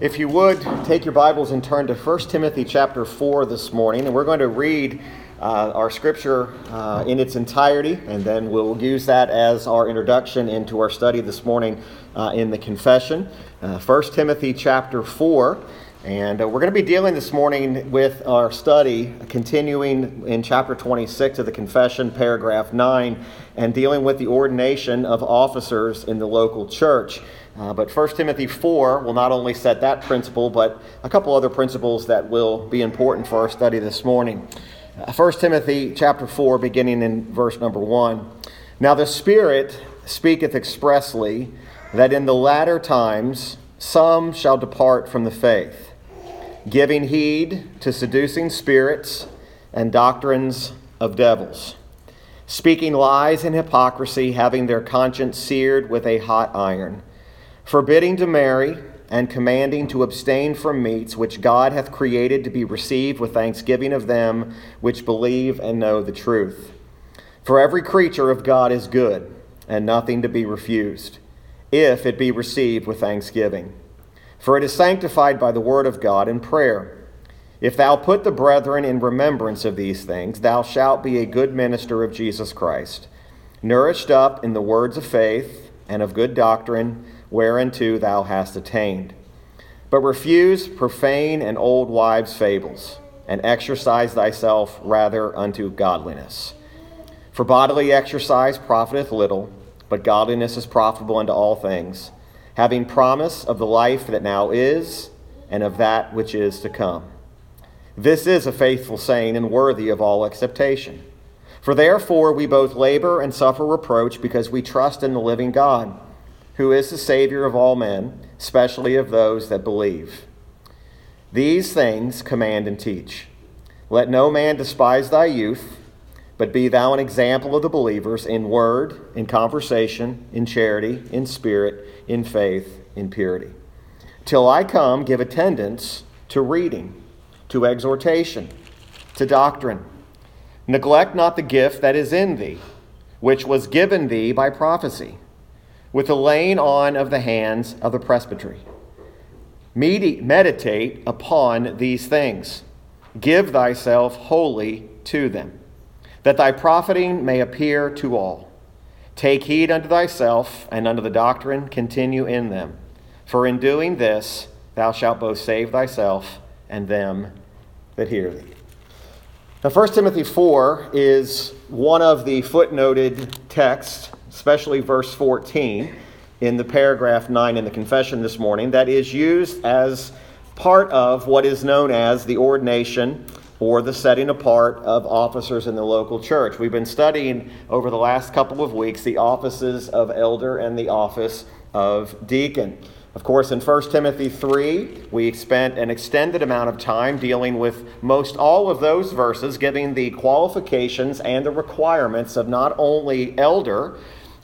If you would take your Bibles and turn to 1 Timothy chapter 4 this morning, and we're going to read uh, our scripture uh, in its entirety, and then we'll use that as our introduction into our study this morning uh, in the confession. Uh, 1 Timothy chapter 4. And uh, we're going to be dealing this morning with our study, continuing in chapter 26 of the Confession, paragraph 9, and dealing with the ordination of officers in the local church. Uh, but 1 Timothy 4 will not only set that principle, but a couple other principles that will be important for our study this morning. Uh, 1 Timothy chapter 4, beginning in verse number 1. Now the Spirit speaketh expressly that in the latter times some shall depart from the faith giving heed to seducing spirits and doctrines of devils, speaking lies and hypocrisy, having their conscience seared with a hot iron, forbidding to marry, and commanding to abstain from meats which God hath created to be received with thanksgiving of them which believe and know the truth. For every creature of God is good, and nothing to be refused, if it be received with thanksgiving for it is sanctified by the word of God and prayer. If thou put the brethren in remembrance of these things, thou shalt be a good minister of Jesus Christ, nourished up in the words of faith and of good doctrine, whereunto thou hast attained. But refuse profane and old wives' fables, and exercise thyself rather unto godliness. For bodily exercise profiteth little, but godliness is profitable unto all things having promise of the life that now is and of that which is to come. This is a faithful saying and worthy of all acceptation. For therefore we both labor and suffer reproach because we trust in the living God, who is the Savior of all men, especially of those that believe. These things command and teach. Let no man despise thy youth, but be thou an example of the believers in word, in conversation, in charity, in spirit in faith, in purity. Till I come, give attendance to reading, to exhortation, to doctrine. Neglect not the gift that is in thee, which was given thee by prophecy, with the laying on of the hands of the presbytery. Meditate upon these things. Give thyself wholly to them, that thy profiting may appear to all. Take heed unto thyself and unto the doctrine, continue in them. For in doing this, thou shalt both save thyself and them that hear thee. Now, 1 Timothy 4 is one of the footnoted texts, especially verse 14 in the paragraph 9 in the confession this morning, that is used as part of what is known as the ordination or the setting apart of officers in the local church. We've been studying over the last couple of weeks the offices of elder and the office of deacon. Of course, in 1 Timothy 3, we spent an extended amount of time dealing with most all of those verses, giving the qualifications and the requirements of not only elder,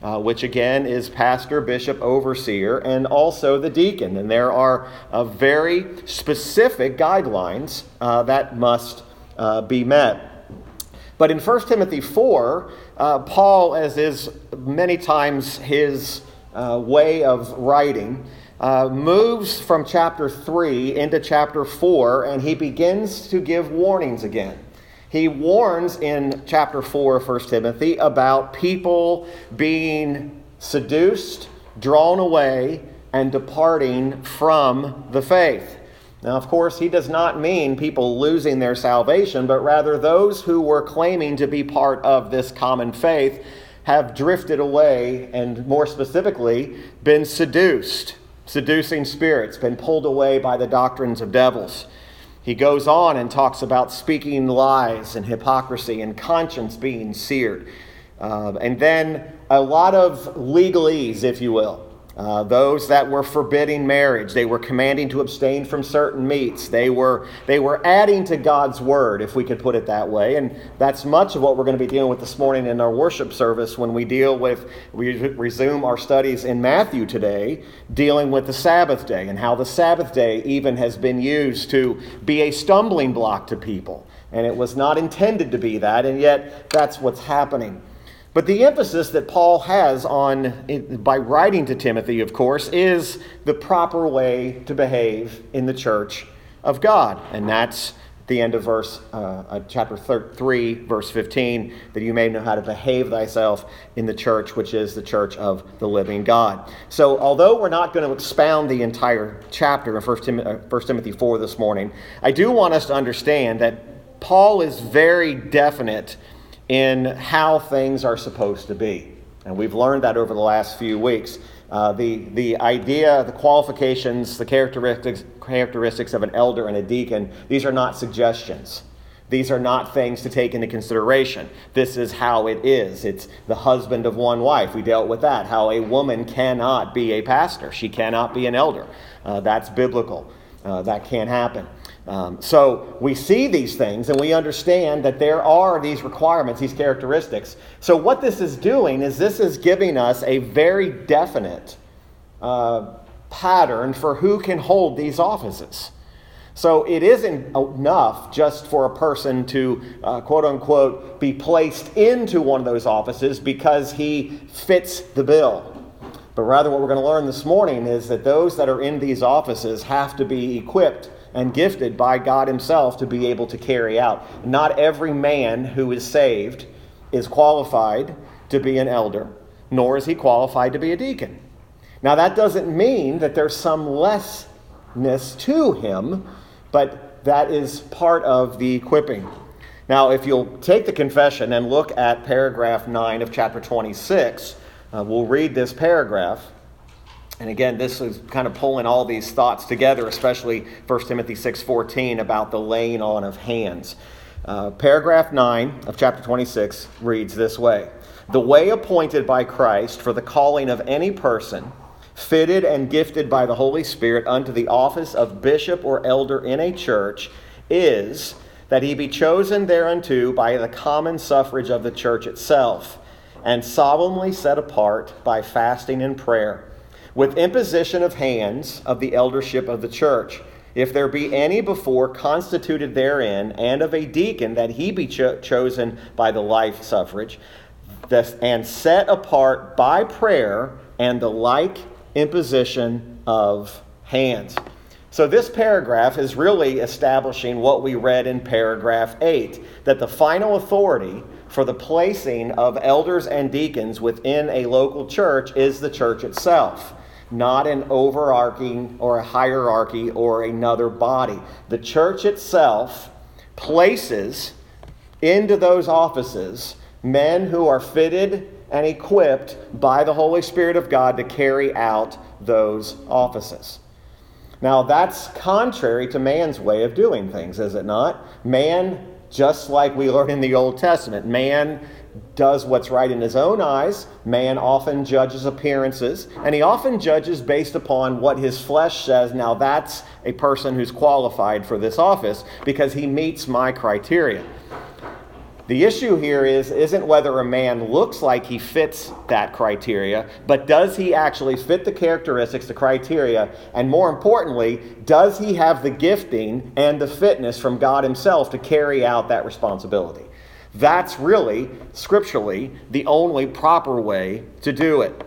uh, which again is pastor, bishop, overseer, and also the deacon. And there are uh, very specific guidelines uh, that must uh, be met. But in 1 Timothy 4, uh, Paul, as is many times his uh, way of writing, moves from chapter 3 into chapter 4, and he begins to give warnings again he warns in chapter 4 of 1 Timothy about people being seduced, drawn away, and departing from the faith. Now, of course, he does not mean people losing their salvation, but rather those who were claiming to be part of this common faith have drifted away and, more specifically, been seduced, seducing spirits, been pulled away by the doctrines of devils. He goes on and talks about speaking lies and hypocrisy and conscience being seared. Uh, and then a lot of legalese, if you will. Uh, those that were forbidding marriage, they were commanding to abstain from certain meats. They were, they were adding to God's word, if we could put it that way. And that's much of what we're going to be dealing with this morning in our worship service when we deal with, we resume our studies in Matthew today, dealing with the Sabbath day and how the Sabbath day even has been used to be a stumbling block to people. And it was not intended to be that, and yet that's what's happening. But the emphasis that Paul has on, by writing to Timothy, of course, is the proper way to behave in the church of God. And that's the end of verse uh, uh, chapter 3 verse 15 that you may know how to behave thyself in the church which is the church of the living god so although we're not going to expound the entire chapter of 1 timothy, uh, 1 timothy 4 this morning i do want us to understand that paul is very definite in how things are supposed to be and we've learned that over the last few weeks uh, the, the idea, the qualifications, the characteristics, characteristics of an elder and a deacon, these are not suggestions. These are not things to take into consideration. This is how it is. It's the husband of one wife. We dealt with that. How a woman cannot be a pastor, she cannot be an elder. Uh, that's biblical. Uh, that can't happen. Um, so we see these things and we understand that there are these requirements, these characteristics. So, what this is doing is this is giving us a very definite uh, pattern for who can hold these offices. So, it isn't enough just for a person to, uh, quote unquote, be placed into one of those offices because he fits the bill. But rather, what we're going to learn this morning is that those that are in these offices have to be equipped and gifted by God Himself to be able to carry out. Not every man who is saved is qualified to be an elder, nor is he qualified to be a deacon. Now, that doesn't mean that there's some lessness to him, but that is part of the equipping. Now, if you'll take the confession and look at paragraph 9 of chapter 26, uh, we'll read this paragraph. And again, this is kind of pulling all these thoughts together, especially 1 Timothy 6.14 about the laying on of hands. Uh, paragraph 9 of chapter 26 reads this way The way appointed by Christ for the calling of any person, fitted and gifted by the Holy Spirit unto the office of bishop or elder in a church, is that he be chosen thereunto by the common suffrage of the church itself, and solemnly set apart by fasting and prayer with imposition of hands of the eldership of the church. If there be any before constituted therein, and of a deacon, that he be cho- chosen by the life suffrage, and set apart by prayer and the like imposition of hands. So, this paragraph is really establishing what we read in paragraph 8 that the final authority for the placing of elders and deacons within a local church is the church itself not an overarching or a hierarchy or another body. The church itself places into those offices men who are fitted and equipped by the Holy Spirit of God to carry out those offices. Now, that's contrary to man's way of doing things, is it not? Man, just like we learn in the Old Testament, man does what's right in his own eyes. Man often judges appearances, and he often judges based upon what his flesh says. Now, that's a person who's qualified for this office because he meets my criteria. The issue here is isn't whether a man looks like he fits that criteria, but does he actually fit the characteristics, the criteria, and more importantly, does he have the gifting and the fitness from God himself to carry out that responsibility? That's really, scripturally, the only proper way to do it.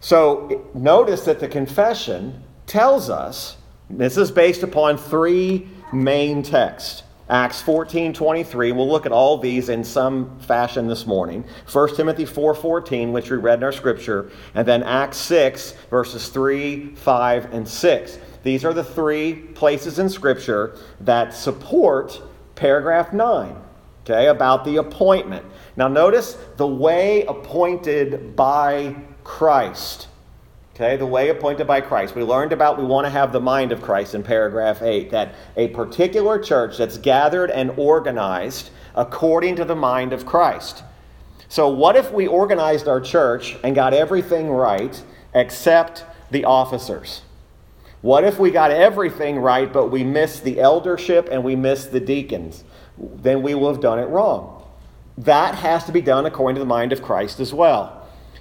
So notice that the confession tells us this is based upon three main texts. Acts 14, 23. We'll look at all these in some fashion this morning. 1 Timothy 4, 14, which we read in our scripture, and then Acts 6, verses 3, 5, and 6. These are the three places in scripture that support paragraph 9 okay, about the appointment. Now, notice the way appointed by Christ. Okay, the way appointed by Christ. We learned about we want to have the mind of Christ in paragraph 8, that a particular church that's gathered and organized according to the mind of Christ. So, what if we organized our church and got everything right except the officers? What if we got everything right, but we missed the eldership and we missed the deacons? Then we will have done it wrong. That has to be done according to the mind of Christ as well.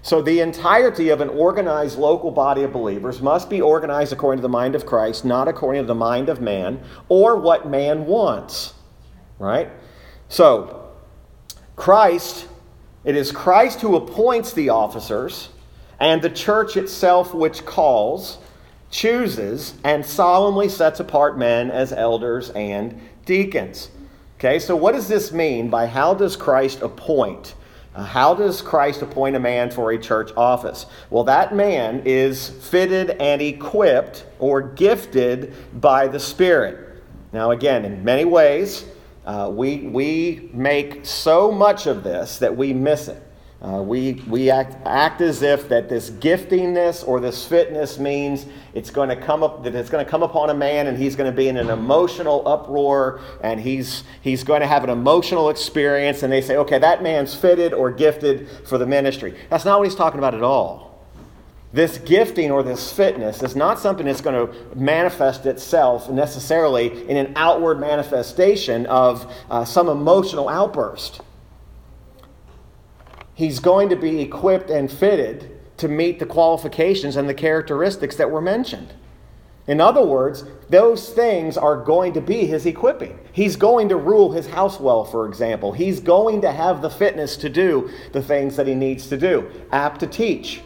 So, the entirety of an organized local body of believers must be organized according to the mind of Christ, not according to the mind of man or what man wants. Right? So, Christ It is Christ who appoints the officers, and the church itself which calls, chooses, and solemnly sets apart men as elders and deacons. Okay, so what does this mean by how does Christ appoint? Uh, how does Christ appoint a man for a church office? Well, that man is fitted and equipped or gifted by the Spirit. Now, again, in many ways, uh, we, we make so much of this that we miss it. Uh, we we act, act as if that this giftingness or this fitness means it's going to come up that it's going to come upon a man and he's going to be in an emotional uproar and he's he's going to have an emotional experience and they say okay that man's fitted or gifted for the ministry. That's not what he's talking about at all. This gifting or this fitness is not something that's going to manifest itself necessarily in an outward manifestation of uh, some emotional outburst he's going to be equipped and fitted to meet the qualifications and the characteristics that were mentioned. In other words, those things are going to be his equipping. He's going to rule his house well, for example. He's going to have the fitness to do the things that he needs to do. Apt to teach.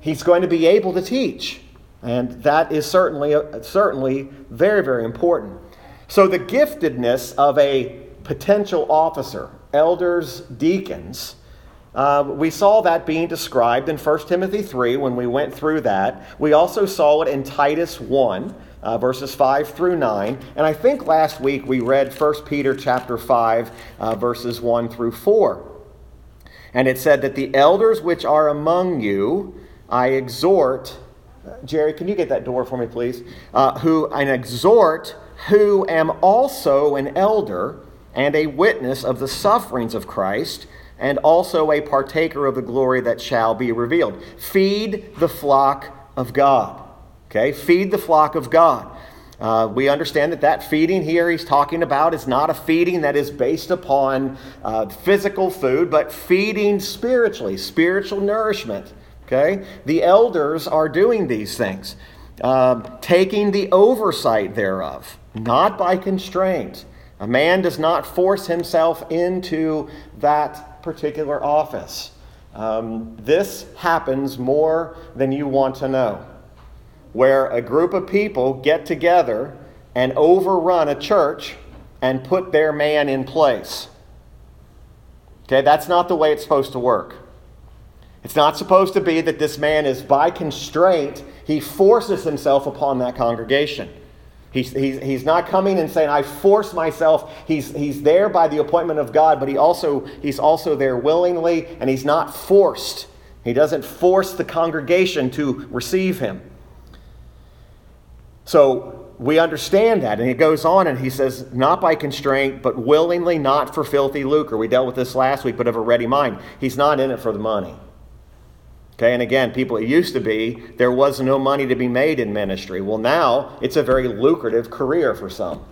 He's going to be able to teach. And that is certainly, uh, certainly very, very important. So, the giftedness of a potential officer, elders, deacons, uh, we saw that being described in 1 Timothy 3 when we went through that. We also saw it in Titus 1, uh, verses 5 through 9. And I think last week we read 1 Peter chapter 5, uh, verses 1 through 4. And it said that the elders which are among you, I exhort, Jerry, can you get that door for me, please? Uh, who I exhort, who am also an elder and a witness of the sufferings of Christ and also a partaker of the glory that shall be revealed. Feed the flock of God. Okay, feed the flock of God. Uh, we understand that that feeding here he's talking about is not a feeding that is based upon uh, physical food, but feeding spiritually, spiritual nourishment. Okay, the elders are doing these things, uh, taking the oversight thereof, not by constraint. A man does not force himself into that particular office. Um, this happens more than you want to know, where a group of people get together and overrun a church and put their man in place. Okay, that's not the way it's supposed to work. It's not supposed to be that this man is by constraint, he forces himself upon that congregation. He's, he's, he's not coming and saying, I force myself. He's, he's there by the appointment of God, but he also, he's also there willingly, and he's not forced. He doesn't force the congregation to receive him. So we understand that. And he goes on and he says, Not by constraint, but willingly, not for filthy lucre. We dealt with this last week, but of a ready mind. He's not in it for the money. Okay, and again, people, it used to be there was no money to be made in ministry. Well, now it's a very lucrative career for some.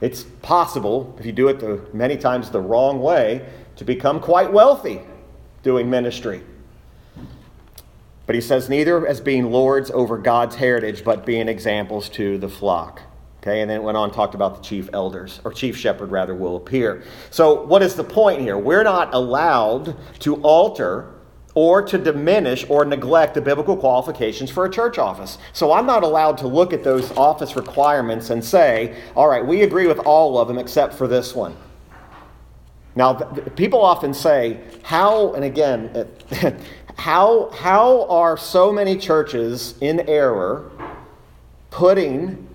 It's possible, if you do it the, many times the wrong way, to become quite wealthy doing ministry. But he says, neither as being lords over God's heritage, but being examples to the flock. Okay, and then it went on talked about the chief elders, or chief shepherd rather, will appear. So, what is the point here? We're not allowed to alter or to diminish or neglect the biblical qualifications for a church office. So I'm not allowed to look at those office requirements and say, all right, we agree with all of them except for this one. Now, people often say, how, and again, how, how are so many churches in error putting,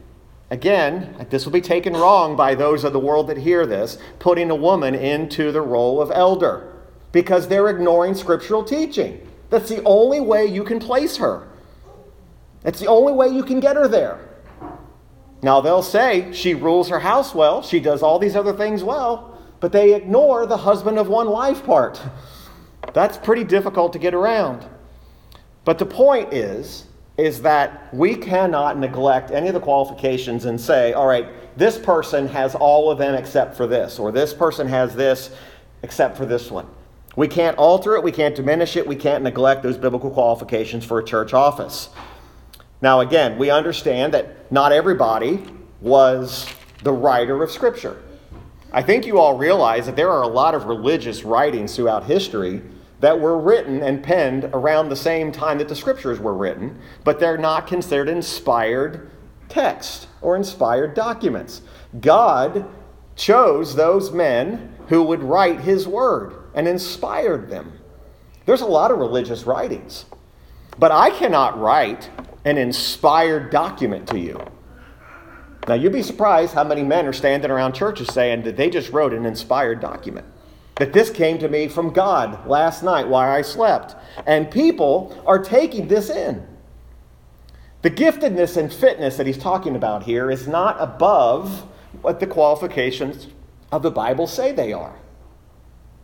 again, this will be taken wrong by those of the world that hear this, putting a woman into the role of elder? Because they're ignoring scriptural teaching. That's the only way you can place her. That's the only way you can get her there. Now, they'll say she rules her house well, she does all these other things well, but they ignore the husband of one wife part. That's pretty difficult to get around. But the point is, is that we cannot neglect any of the qualifications and say, all right, this person has all of them except for this, or this person has this except for this one. We can't alter it, we can't diminish it, we can't neglect those biblical qualifications for a church office. Now, again, we understand that not everybody was the writer of Scripture. I think you all realize that there are a lot of religious writings throughout history that were written and penned around the same time that the scriptures were written, but they're not considered inspired text or inspired documents. God chose those men who would write his word and inspired them. There's a lot of religious writings, but I cannot write an inspired document to you. Now, you'd be surprised how many men are standing around churches saying that they just wrote an inspired document. That this came to me from God last night while I slept. And people are taking this in. The giftedness and fitness that he's talking about here is not above what the qualifications of the Bible say they are.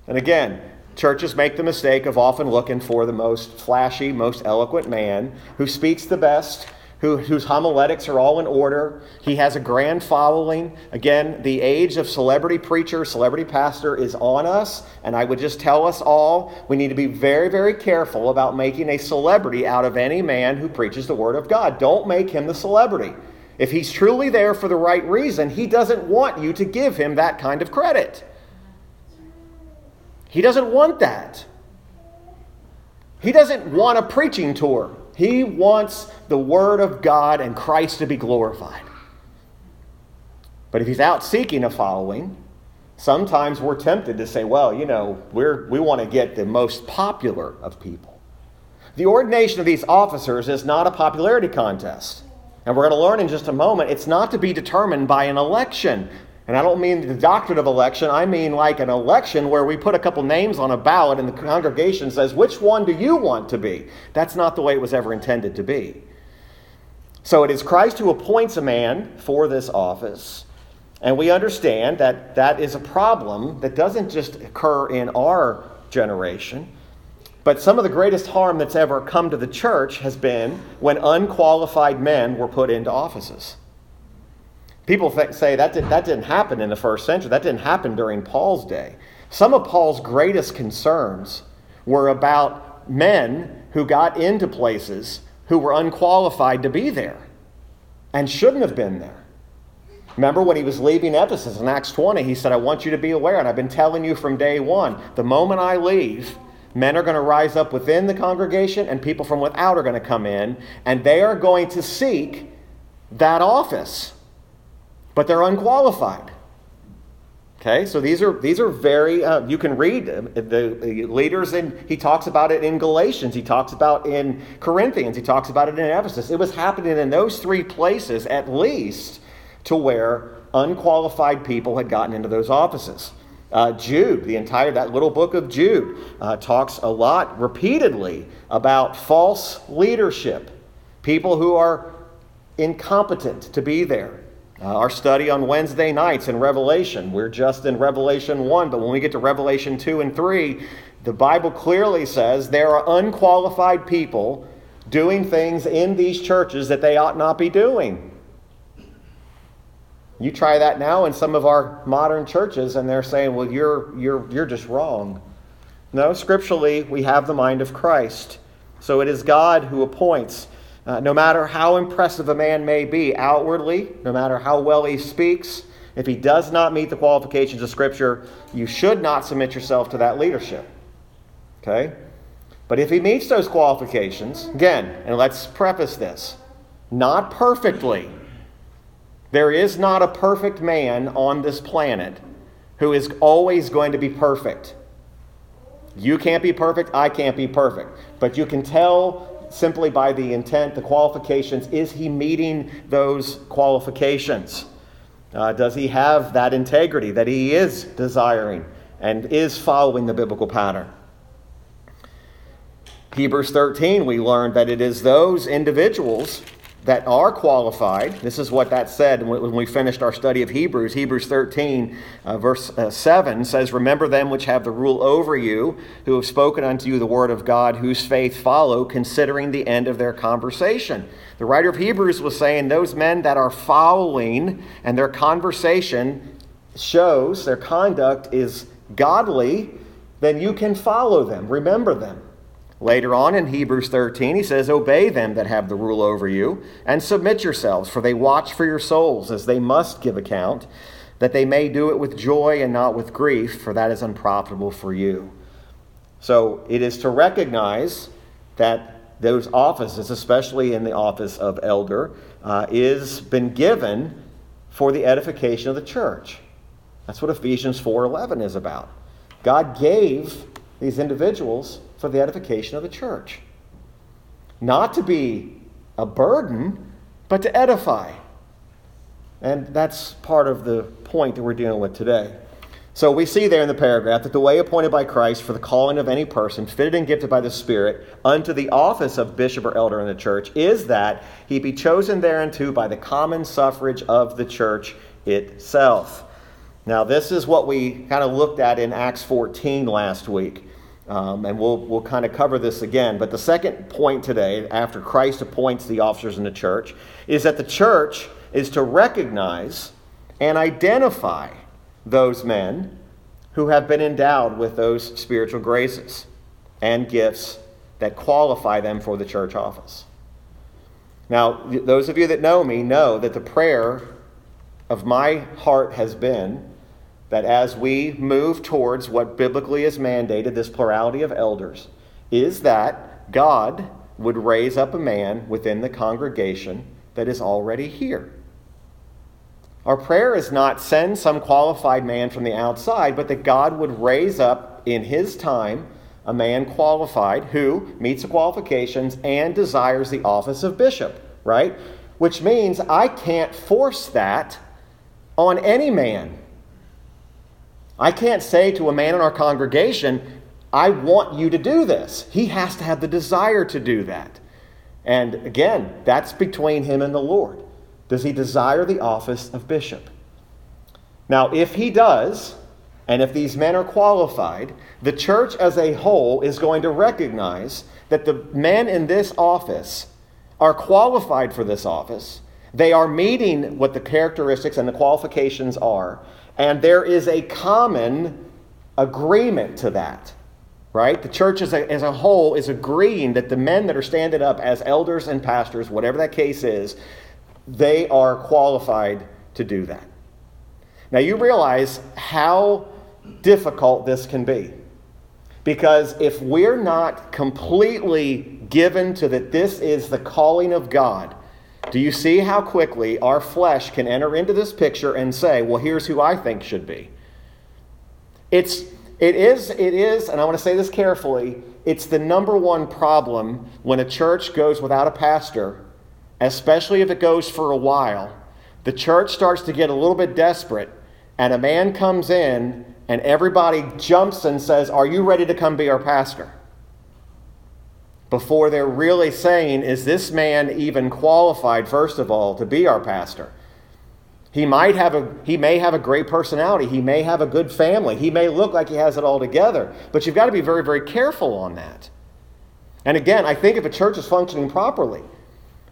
And again, churches make the mistake of often looking for the most flashy, most eloquent man who speaks the best, who, whose homiletics are all in order. He has a grand following. Again, the age of celebrity preacher, celebrity pastor is on us. And I would just tell us all we need to be very, very careful about making a celebrity out of any man who preaches the Word of God. Don't make him the celebrity. If he's truly there for the right reason, he doesn't want you to give him that kind of credit. He doesn't want that. He doesn't want a preaching tour. He wants the Word of God and Christ to be glorified. But if he's out seeking a following, sometimes we're tempted to say, well, you know, we're, we want to get the most popular of people. The ordination of these officers is not a popularity contest. And we're going to learn in just a moment, it's not to be determined by an election. And I don't mean the doctrine of election, I mean like an election where we put a couple names on a ballot and the congregation says, which one do you want to be? That's not the way it was ever intended to be. So it is Christ who appoints a man for this office. And we understand that that is a problem that doesn't just occur in our generation. But some of the greatest harm that's ever come to the church has been when unqualified men were put into offices. People th- say that, did, that didn't happen in the first century. That didn't happen during Paul's day. Some of Paul's greatest concerns were about men who got into places who were unqualified to be there and shouldn't have been there. Remember when he was leaving Ephesus in Acts 20, he said, I want you to be aware, and I've been telling you from day one, the moment I leave, men are going to rise up within the congregation and people from without are going to come in, and they are going to seek that office but they're unqualified. Okay, so these are these are very. Uh, you can read the, leaders, and he talks about it in Galatians. He talks about in Corinthians. He talks about it in Ephesus. It was happening in those three places at least, to where unqualified people had gotten into those offices. Uh, Jude, the entire that little book of Jude, uh, talks a lot repeatedly about false leadership, people who are incompetent to be there. Uh, our study on Wednesday nights in Revelation, we're just in Revelation 1, but when we get to Revelation 2 and 3, the Bible clearly says there are unqualified people doing things in these churches that they ought not be doing. You try that now in some of our modern churches, and they're saying, well, you're, you're, you're just wrong. No, scripturally, we have the mind of Christ. So it is God who appoints uh, no matter how impressive a man may be outwardly, no matter how well he speaks, if he does not meet the qualifications of Scripture, you should not submit yourself to that leadership. Okay? But if he meets those qualifications, again, and let's preface this not perfectly. There is not a perfect man on this planet who is always going to be perfect. You can't be perfect, I can't be perfect. But you can tell simply by the intent, the qualifications. Is he meeting those qualifications? Uh, does he have that integrity that he is desiring and is following the biblical pattern? Hebrews 13, we learned that it is those individuals that are qualified. This is what that said when we finished our study of Hebrews. Hebrews 13, uh, verse uh, 7 says, Remember them which have the rule over you, who have spoken unto you the word of God, whose faith follow, considering the end of their conversation. The writer of Hebrews was saying, Those men that are following and their conversation shows their conduct is godly, then you can follow them. Remember them. Later on in Hebrews 13, he says, Obey them that have the rule over you, and submit yourselves, for they watch for your souls, as they must give account. that they may do it with joy and not with grief, for that is unprofitable for you. So it is to recognize that those offices, especially in the office of elder, uh, is been given for the edification of the church. That's what Ephesians 4:11 is about. God gave these individuals for the edification of the church. Not to be a burden, but to edify. And that's part of the point that we're dealing with today. So we see there in the paragraph that the way appointed by Christ for the calling of any person, fitted and gifted by the Spirit, unto the office of bishop or elder in the church, is that he be chosen thereunto by the common suffrage of the church itself. Now, this is what we kind of looked at in Acts 14 last week. Um, and we'll, we'll kind of cover this again. But the second point today, after Christ appoints the officers in the church, is that the church is to recognize and identify those men who have been endowed with those spiritual graces and gifts that qualify them for the church office. Now, those of you that know me know that the prayer of my heart has been that as we move towards what biblically is mandated, this plurality of elders, is that God would raise up a man within the congregation that is already here. Our prayer is not send some qualified man from the outside, but that God would raise up in his time a man qualified who meets the qualifications and desires the office of bishop, right? Which means I can't force that on any man. I can't say to a man in our congregation, I want you to do this. He has to have the desire to do that. And again, that's between him and the Lord. Does he desire the office of bishop? Now, if he does, and if these men are qualified, the church as a whole is going to recognize that the men in this office are qualified for this office. They are meeting what the characteristics and the qualifications are, and there is a common agreement to that. Right? The church as a, as a whole is agreeing that the men that are standing up as elders and pastors, whatever that case is, they are qualified to do that. Now, you realize how difficult this can be. Because if we're not completely given to that this is the calling of God, do you see how quickly our flesh can enter into this picture and say, well, here's who I think should be? It's, it is, it is, and I want to say this carefully, it's the number one problem when a church goes without a pastor especially if it goes for a while, the church starts to get a little bit desperate, and a man comes in, and everybody jumps and says, Are you ready to come be our pastor? Before they're really saying, Is this man even qualified, first of all, to be our pastor? He might have a he may have a great personality. He may have a good family. He may look like he has it all together. But you've got to be very, very careful on that. And again, I think if a church is functioning properly,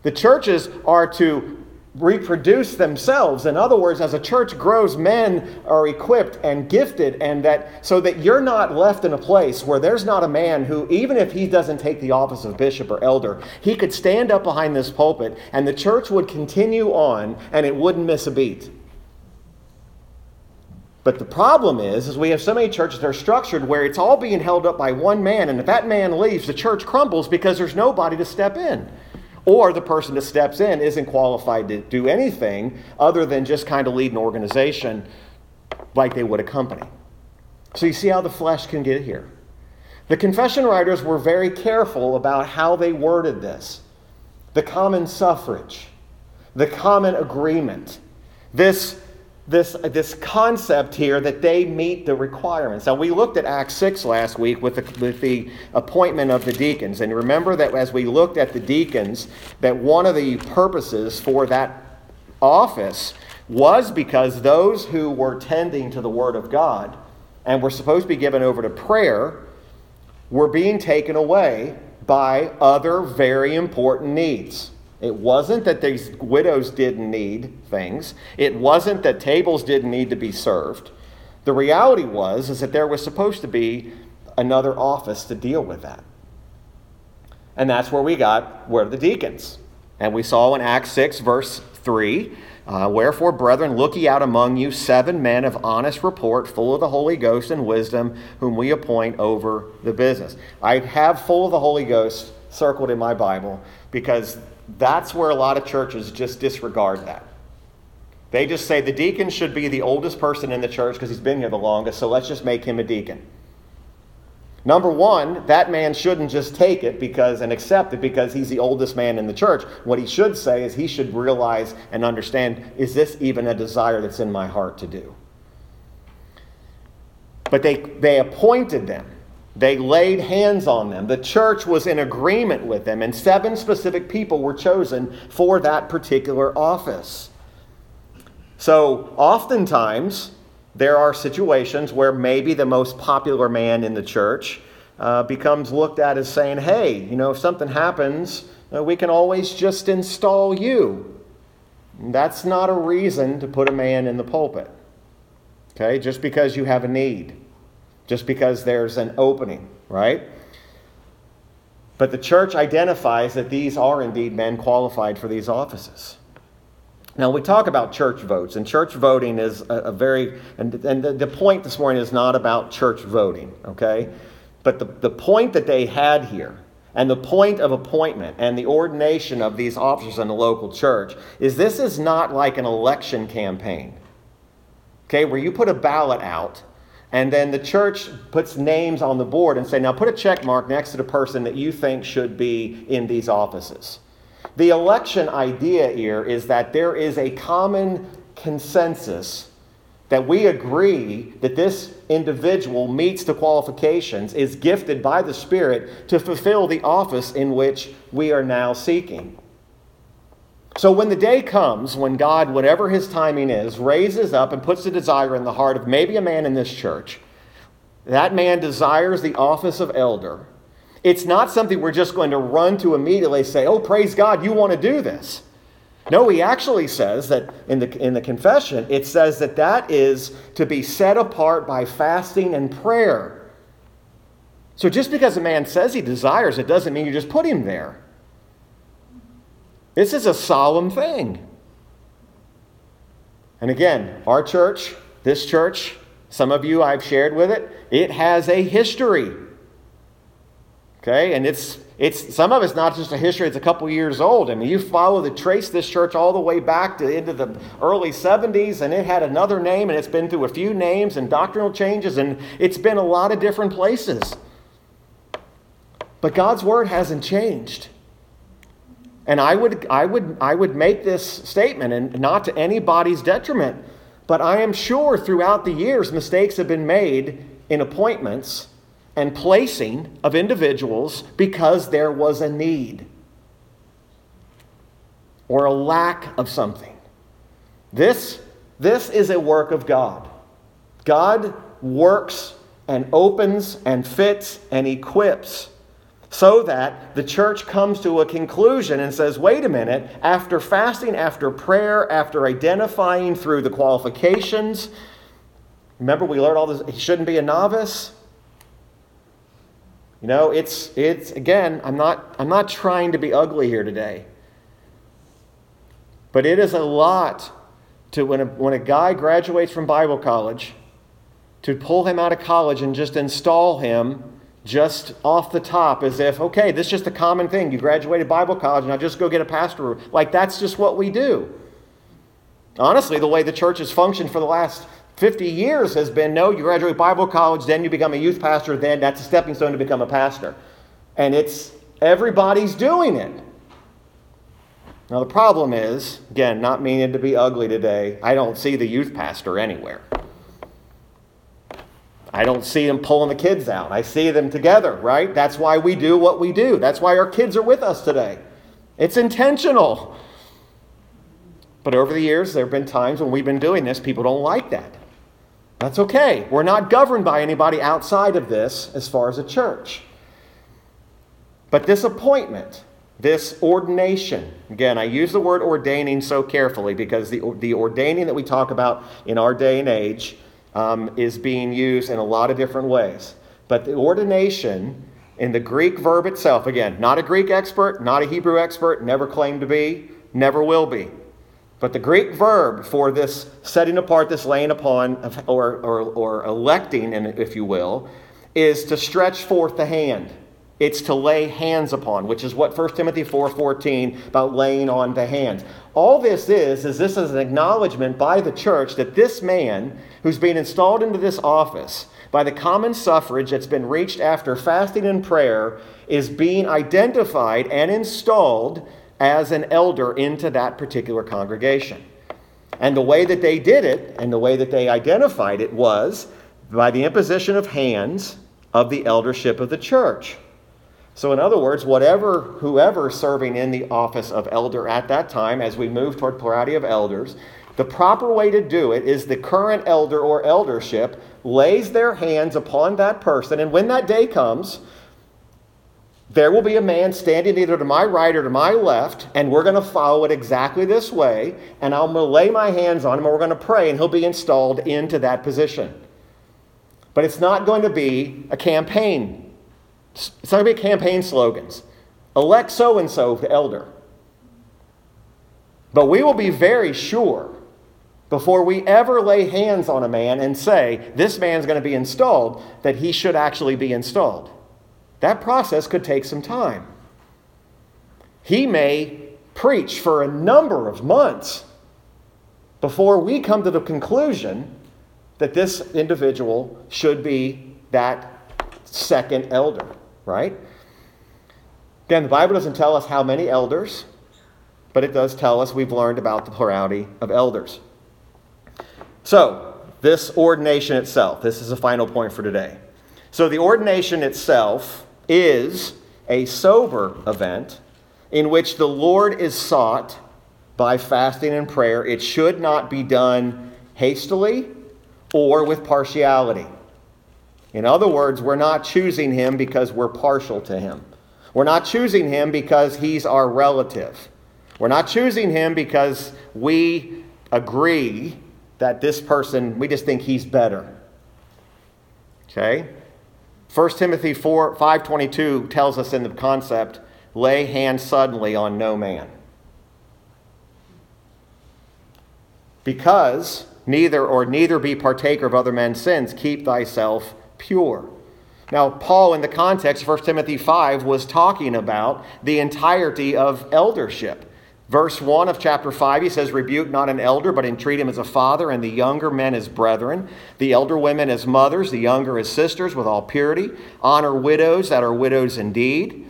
the churches are to reproduce themselves. In other words, as a church grows, men are equipped and gifted, and that so that you're not left in a place where there's not a man who, even if he doesn't take the office of bishop or elder, he could stand up behind this pulpit and the church would continue on and it wouldn't miss a beat. But the problem is, is we have so many churches that are structured where it's all being held up by one man, and if that man leaves, the church crumbles because there's nobody to step in or the person that steps in isn't qualified to do anything other than just kind of lead an organization like they would a company. So you see how the flesh can get here. The confession writers were very careful about how they worded this the common suffrage, the common agreement, this this, this concept here that they meet the requirements. Now, we looked at Acts 6 last week with the, with the appointment of the deacons. And remember that as we looked at the deacons, that one of the purposes for that office was because those who were tending to the Word of God and were supposed to be given over to prayer were being taken away by other very important needs. It wasn't that these widows didn't need things. It wasn't that tables didn't need to be served. The reality was is that there was supposed to be another office to deal with that. And that's where we got where the deacons. And we saw in Acts 6, verse 3, Uh, Wherefore, brethren, look ye out among you seven men of honest report, full of the Holy Ghost and wisdom, whom we appoint over the business. I have full of the Holy Ghost circled in my Bible because that's where a lot of churches just disregard that. They just say the deacon should be the oldest person in the church because he's been here the longest, so let's just make him a deacon. Number one, that man shouldn't just take it because and accept it because he's the oldest man in the church. What he should say is he should realize and understand is this even a desire that's in my heart to do? But they, they appointed them. They laid hands on them. The church was in agreement with them, and seven specific people were chosen for that particular office. So, oftentimes, there are situations where maybe the most popular man in the church uh, becomes looked at as saying, hey, you know, if something happens, uh, we can always just install you. That's not a reason to put a man in the pulpit. Okay, just because you have a need, just because there's an opening, right? But the church identifies that these are indeed men qualified for these offices. Now, we talk about church votes, and church voting is a, a very, and, and the, the, point this morning is not about church voting, okay? But the, the point that they had here, and the point of appointment and the ordination of these officers in the local church, is this is not like an election campaign, okay, where you put a ballot out and then the church puts names on the board and say, now put a check mark next to the person that you think should be in these offices. The election idea here is that there is a common consensus that we agree that this individual meets the qualifications, is gifted by the Spirit to fulfill the office in which we are now seeking. So when the day comes when God, whatever his timing is, raises up and puts a desire in the heart of maybe a man in this church, that man desires the office of elder. It's not something we're just going to run to immediately say, oh, praise God, you want to do this. No, he actually says that in the, in the confession, it says that that is to be set apart by fasting and prayer. So just because a man says he desires it doesn't mean you just put him there. This is a solemn thing. And again, our church, this church, some of you I've shared with it, it has a history. Okay, and it's it's some of it's not just a history; it's a couple years old. I mean, you follow the trace this church all the way back to into the early '70s, and it had another name, and it's been through a few names and doctrinal changes, and it's been a lot of different places. But God's word hasn't changed. And I would, I would, I would make this statement, and not to anybody's detriment, but I am sure throughout the years mistakes have been made in appointments and placing of individuals because there was a need or a lack of something. This, this is a work of God. God works and opens and fits and equips so that the church comes to a conclusion and says, wait a minute, after fasting, after prayer, after identifying through the qualifications, remember we learned all this, he shouldn't be a novice. You know, it's it's again, I'm not I'm not trying to be ugly here today. But it is a lot to when a, when a guy graduates from Bible college to pull him out of college and just install him just off the top as if, okay, this is just a common thing. You graduated Bible college, and now just go get a pastor. Like that's just what we do. Honestly, the way the church has functioned for the last 50 years has been no, you graduate Bible college, then you become a youth pastor, then that's a stepping stone to become a pastor. And it's everybody's doing it. Now, the problem is, again, not meaning to be ugly today, I don't see the youth pastor anywhere. I don't see them pulling the kids out. I see them together, right? That's why we do what we do. That's why our kids are with us today. It's intentional. But over the years, there have been times when we've been doing this, people don't like that. That's okay. We're not governed by anybody outside of this as far as a church. But this appointment, this ordination, again, I use the word ordaining so carefully because the, the ordaining that we talk about in our day and age um, is being used in a lot of different ways. But the ordination in the Greek verb itself, again, not a Greek expert, not a Hebrew expert, never claimed to be, never will be. But the Greek verb for this setting apart, this laying upon, or, or, or electing, if you will, is to stretch forth the hand. It's to lay hands upon, which is what 1 Timothy 4:14 about laying on the hands. All this is is this is an acknowledgement by the church that this man who's been installed into this office by the common suffrage that's been reached after fasting and prayer is being identified and installed as an elder into that particular congregation. And the way that they did it and the way that they identified it was by the imposition of hands of the eldership of the church. So, in other words, whatever, whoever serving in the office of elder at that time, as we move toward plurality of elders, the proper way to do it is the current elder or eldership lays their hands upon that person, and when that day comes, there will be a man standing either to my right or to my left, and we're going to follow it exactly this way. And I'm going to lay my hands on him, and we're going to pray, and he'll be installed into that position. But it's not going to be a campaign. It's not going to be campaign slogans. Elect so and so the elder. But we will be very sure before we ever lay hands on a man and say, this man's going to be installed, that he should actually be installed. That process could take some time. He may preach for a number of months before we come to the conclusion that this individual should be that second elder, right? Again, the Bible doesn't tell us how many elders, but it does tell us we've learned about the plurality of elders. So, this ordination itself, this is a final point for today. So, the ordination itself is a sober event in which the Lord is sought by fasting and prayer. It should not be done hastily or with partiality. In other words, we're not choosing him because we're partial to him. We're not choosing him because he's our relative. We're not choosing him because we agree that this person, we just think he's better. Okay? 1 Timothy 4, 5.22 tells us in the concept, lay hands suddenly on no man. Because neither or neither be partaker of other men's sins, keep thyself pure. Now, Paul, in the context, 1 Timothy 5, was talking about the entirety of eldership. Verse 1 of chapter 5, he says, Rebuke not an elder, but entreat him as a father, and the younger men as brethren, the elder women as mothers, the younger as sisters, with all purity. Honor widows that are widows indeed.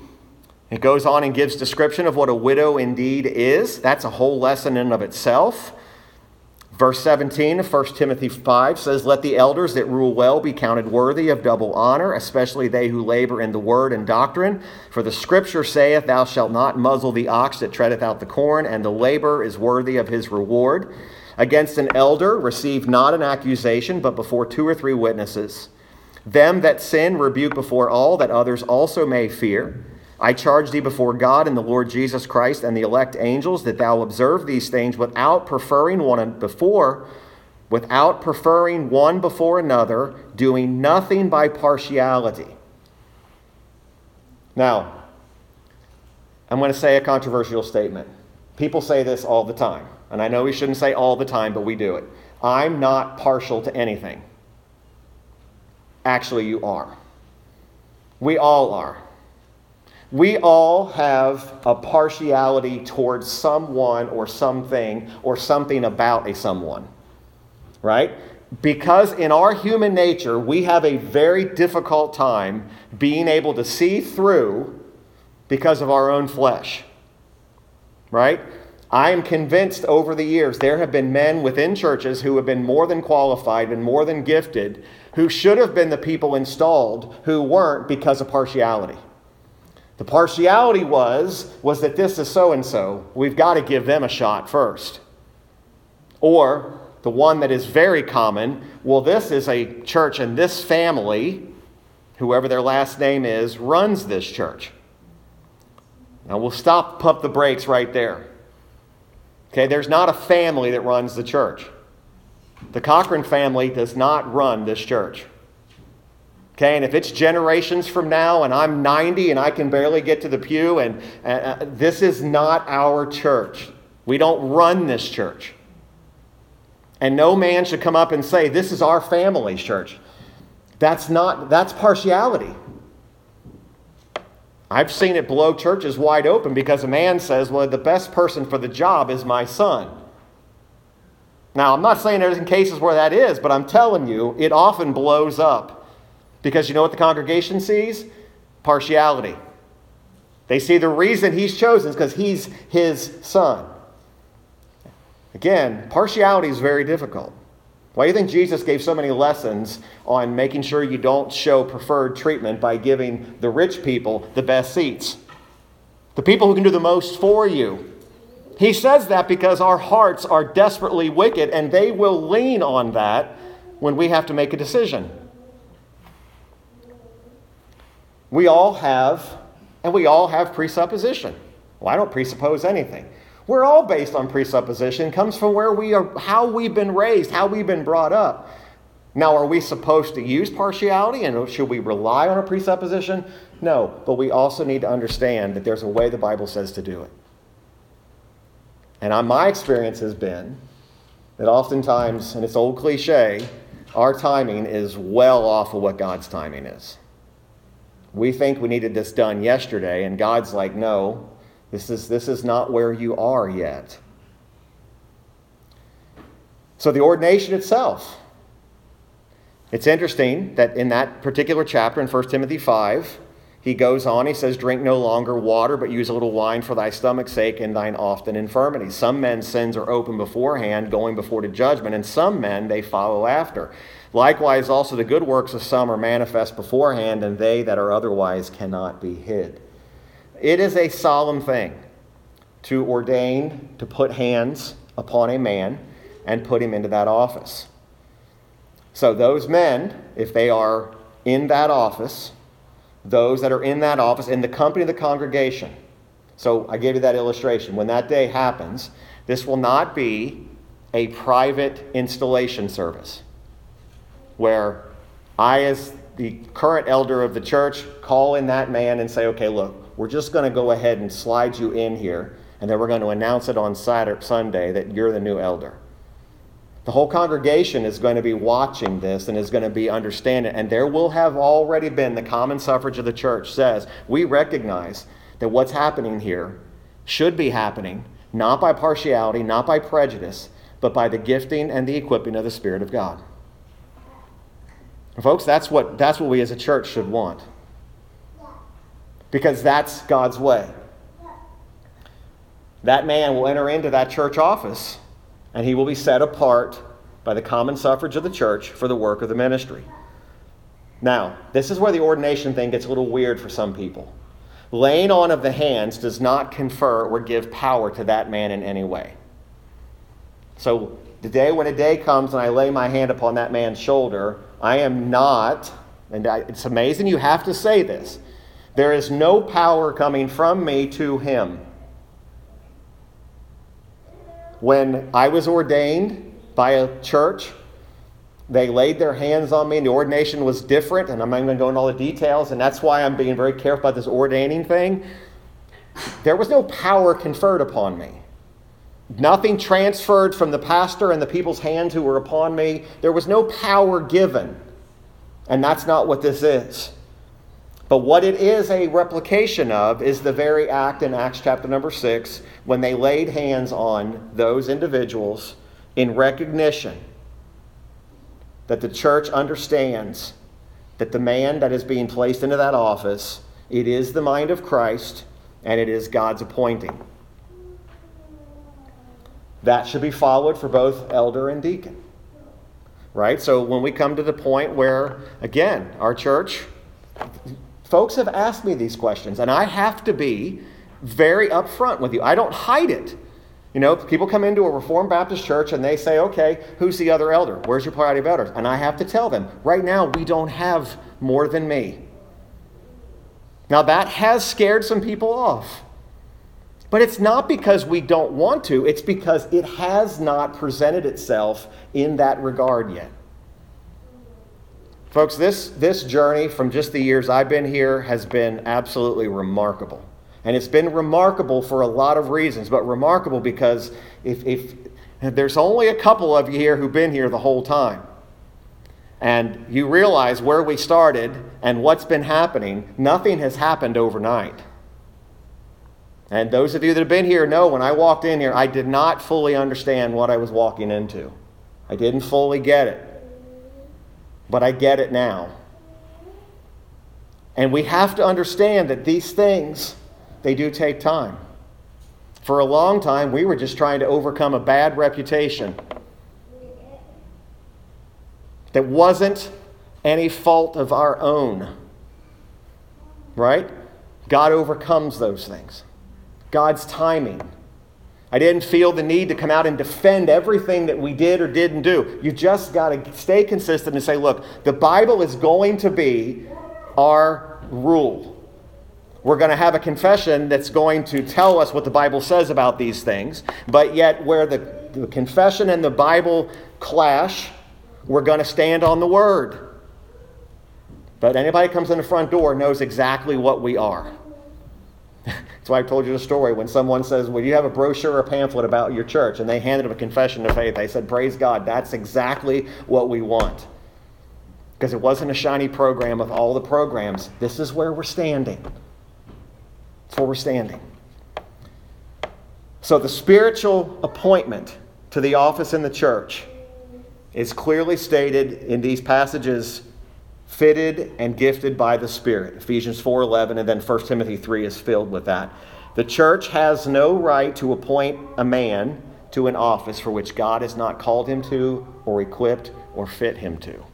It goes on and gives description of what a widow indeed is. That's a whole lesson in of itself. Verse 17 of 1 Timothy 5 says, Let the elders that rule well be counted worthy of double honor, especially they who labor in the word and doctrine. For the scripture saith, Thou shalt not muzzle the ox that treadeth out the corn, and the labor is worthy of his reward. Against an elder receive not an accusation, but before two or three witnesses. Them that sin rebuke before all, that others also may fear. I charge thee before God and the Lord Jesus Christ and the elect angels that thou observe these things without preferring one before, without preferring one before another, doing nothing by partiality. Now, I'm going to say a controversial statement. People say this all the time, and I know we shouldn't say all the time, but we do it. I'm not partial to anything. Actually, you are. We all are. We all have a partiality towards someone or something or something about a someone, right? Because in our human nature, we have a very difficult time being able to see through because of our own flesh, right? I am convinced over the years there have been men within churches who have been more than qualified and more than gifted who should have been the people installed who weren't because of partiality. The partiality was was that this is so and so. We've got to give them a shot first. Or the one that is very common, well this is a church and this family, whoever their last name is, runs this church. Now we'll stop pump the brakes right there. Okay, there's not a family that runs the church. The Cochran family does not run this church. Okay, and if it's generations from now and I'm 90 and I can barely get to the pew, and uh, this is not our church. We don't run this church. And no man should come up and say, This is our family church. That's not, that's partiality. I've seen it blow churches wide open because a man says, Well, the best person for the job is my son. Now, I'm not saying there's cases where that is, but I'm telling you, it often blows up. Because you know what the congregation sees? Partiality. They see the reason he's chosen is because he's his son. Again, partiality is very difficult. Why do you think Jesus gave so many lessons on making sure you don't show preferred treatment by giving the rich people the best seats? The people who can do the most for you. He says that because our hearts are desperately wicked and they will lean on that when we have to make a decision. We all have, and we all have presupposition. Well, I don't presuppose anything. We're all based on presupposition. It comes from where we are, how we've been raised, how we've been brought up. Now, are we supposed to use partiality and should we rely on a presupposition? No, but we also need to understand that there's a way the Bible says to do it. And my experience has been that oftentimes, and it's old cliche, our timing is well off of what God's timing is. We think we needed this done yesterday, and God's like, no, this is, this is not where you are yet. So, the ordination itself. It's interesting that in that particular chapter in 1 Timothy 5, he goes on, he says, Drink no longer water, but use a little wine for thy stomach's sake and thine often infirmities. Some men's sins are open beforehand, going before to judgment, and some men they follow after. Likewise, also the good works of some are manifest beforehand, and they that are otherwise cannot be hid. It is a solemn thing to ordain, to put hands upon a man and put him into that office. So, those men, if they are in that office, those that are in that office, in the company of the congregation. So, I gave you that illustration. When that day happens, this will not be a private installation service where I, as the current elder of the church, call in that man and say, okay, look, we're just going to go ahead and slide you in here, and then we're going to announce it on Saturday, Sunday that you're the new elder. The whole congregation is going to be watching this and is going to be understanding. And there will have already been the common suffrage of the church says we recognize that what's happening here should be happening not by partiality, not by prejudice, but by the gifting and the equipping of the Spirit of God. And folks, that's what, that's what we as a church should want because that's God's way. That man will enter into that church office and he will be set apart by the common suffrage of the church for the work of the ministry. Now, this is where the ordination thing gets a little weird for some people. Laying on of the hands does not confer or give power to that man in any way. So, the day when a day comes and I lay my hand upon that man's shoulder, I am not, and I, it's amazing you have to say this, there is no power coming from me to him. When I was ordained by a church, they laid their hands on me, and the ordination was different, and I'm not going to go into all the details, and that's why I'm being very careful about this ordaining thing. There was no power conferred upon me. Nothing transferred from the pastor and the people's hands who were upon me. There was no power given. And that's not what this is. But what it is a replication of is the very act in Acts chapter number 6 when they laid hands on those individuals in recognition that the church understands that the man that is being placed into that office it is the mind of Christ and it is God's appointing. That should be followed for both elder and deacon. Right? So when we come to the point where again, our church Folks have asked me these questions, and I have to be very upfront with you. I don't hide it. You know, people come into a Reformed Baptist church and they say, okay, who's the other elder? Where's your plurality of elders? And I have to tell them, right now, we don't have more than me. Now, that has scared some people off. But it's not because we don't want to, it's because it has not presented itself in that regard yet. Folks, this, this journey from just the years I've been here has been absolutely remarkable. And it's been remarkable for a lot of reasons, but remarkable because if, if there's only a couple of you here who've been here the whole time, and you realize where we started and what's been happening, nothing has happened overnight. And those of you that have been here know when I walked in here, I did not fully understand what I was walking into. I didn't fully get it. But I get it now. And we have to understand that these things, they do take time. For a long time, we were just trying to overcome a bad reputation that wasn't any fault of our own. Right? God overcomes those things. God's timing. I didn't feel the need to come out and defend everything that we did or didn't do. You just got to stay consistent and say, look, the Bible is going to be our rule. We're going to have a confession that's going to tell us what the Bible says about these things, but yet where the, the confession and the Bible clash, we're going to stand on the Word. But anybody comes in the front door knows exactly what we are. That's why I told you the story when someone says, Well, you have a brochure or pamphlet about your church, and they handed them a confession of faith. I said, Praise God, that's exactly what we want. Because it wasn't a shiny program of all the programs. This is where we're standing. That's where we're standing. So the spiritual appointment to the office in the church is clearly stated in these passages fitted and gifted by the Spirit. Ephesians 4:11 and then 1 Timothy 3 is filled with that. The church has no right to appoint a man to an office for which God has not called him to or equipped or fit him to.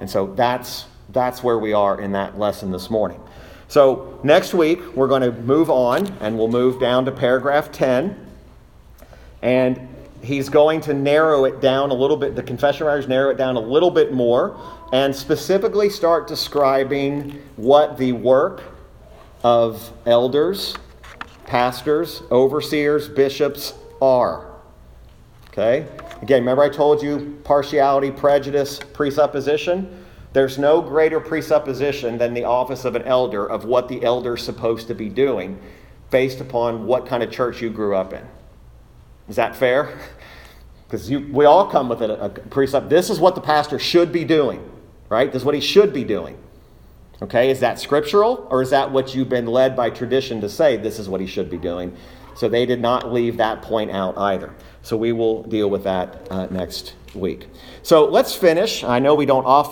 And so that's that's where we are in that lesson this morning. So next week we're going to move on and we'll move down to paragraph 10 and he's going to narrow it down a little bit. The confession writers narrow it down a little bit more and specifically start describing what the work of elders, pastors, overseers, bishops are. Okay? Again, remember I told you partiality, prejudice, presupposition? There's no greater presupposition than the office of an elder of what the elder's supposed to be doing based upon what kind of church you grew up in. Is that fair? Because we all come with a, a. This is what the pastor should be doing, right? This is what he should be doing. Okay, is that scriptural or is that what you've been led by tradition to say this is what he should be doing? So they did not leave that point out either. So we will deal with that uh, next week. So let's finish. I know we don't often.